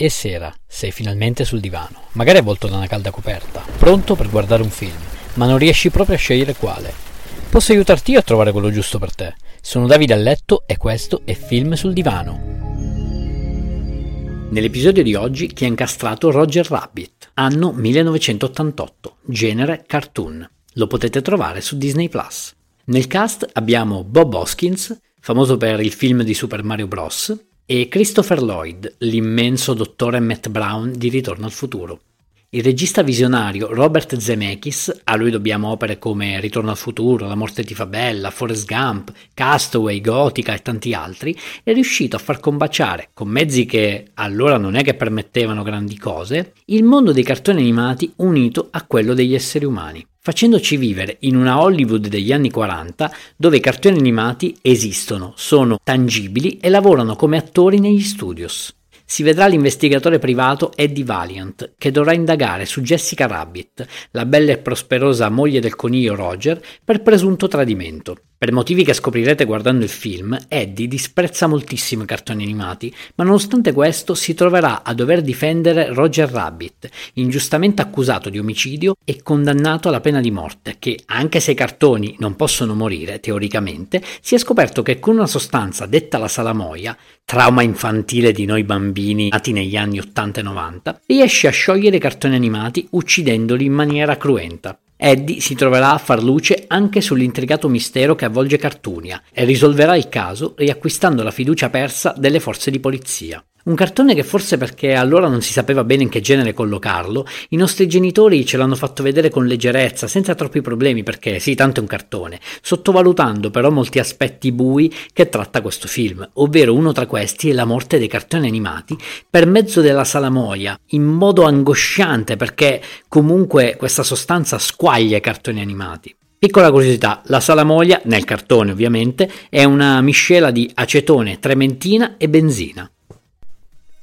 È sera, sei finalmente sul divano, magari avvolto da una calda coperta, pronto per guardare un film, ma non riesci proprio a scegliere quale. Posso aiutarti io a trovare quello giusto per te. Sono Davide a letto e questo è Film sul divano. Nell'episodio di oggi chi ha incastrato Roger Rabbit, anno 1988, genere cartoon. Lo potete trovare su Disney Plus. Nel cast abbiamo Bob Hoskins, famoso per il film di Super Mario Bros., e Christopher Lloyd, l'immenso dottore Matt Brown di Ritorno al futuro. Il regista visionario Robert Zemeckis, a lui dobbiamo opere come Ritorno al futuro, La morte ti fa bella, Forrest Gump, Castaway, Gotica e tanti altri, è riuscito a far combaciare, con mezzi che allora non è che permettevano grandi cose, il mondo dei cartoni animati unito a quello degli esseri umani facendoci vivere in una Hollywood degli anni 40 dove i cartoni animati esistono, sono tangibili e lavorano come attori negli studios. Si vedrà l'investigatore privato Eddie Valiant, che dovrà indagare su Jessica Rabbit, la bella e prosperosa moglie del coniglio Roger, per presunto tradimento. Per motivi che scoprirete guardando il film, Eddie disprezza moltissimo i cartoni animati, ma nonostante questo si troverà a dover difendere Roger Rabbit, ingiustamente accusato di omicidio e condannato alla pena di morte, che, anche se i cartoni non possono morire, teoricamente, si è scoperto che con una sostanza detta la salamoia, trauma infantile di noi bambini nati negli anni 80 e 90, riesce a sciogliere i cartoni animati uccidendoli in maniera cruenta. Eddie si troverà a far luce anche sull'intricato mistero che avvolge Cartunia e risolverà il caso riacquistando la fiducia persa delle forze di polizia. Un cartone che forse perché allora non si sapeva bene in che genere collocarlo, i nostri genitori ce l'hanno fatto vedere con leggerezza, senza troppi problemi perché sì, tanto è un cartone, sottovalutando però molti aspetti bui che tratta questo film, ovvero uno tra questi è la morte dei cartoni animati per mezzo della salamoia, in modo angosciante perché comunque questa sostanza squaglia i cartoni animati. Piccola curiosità, la salamoia, nel cartone ovviamente, è una miscela di acetone, trementina e benzina.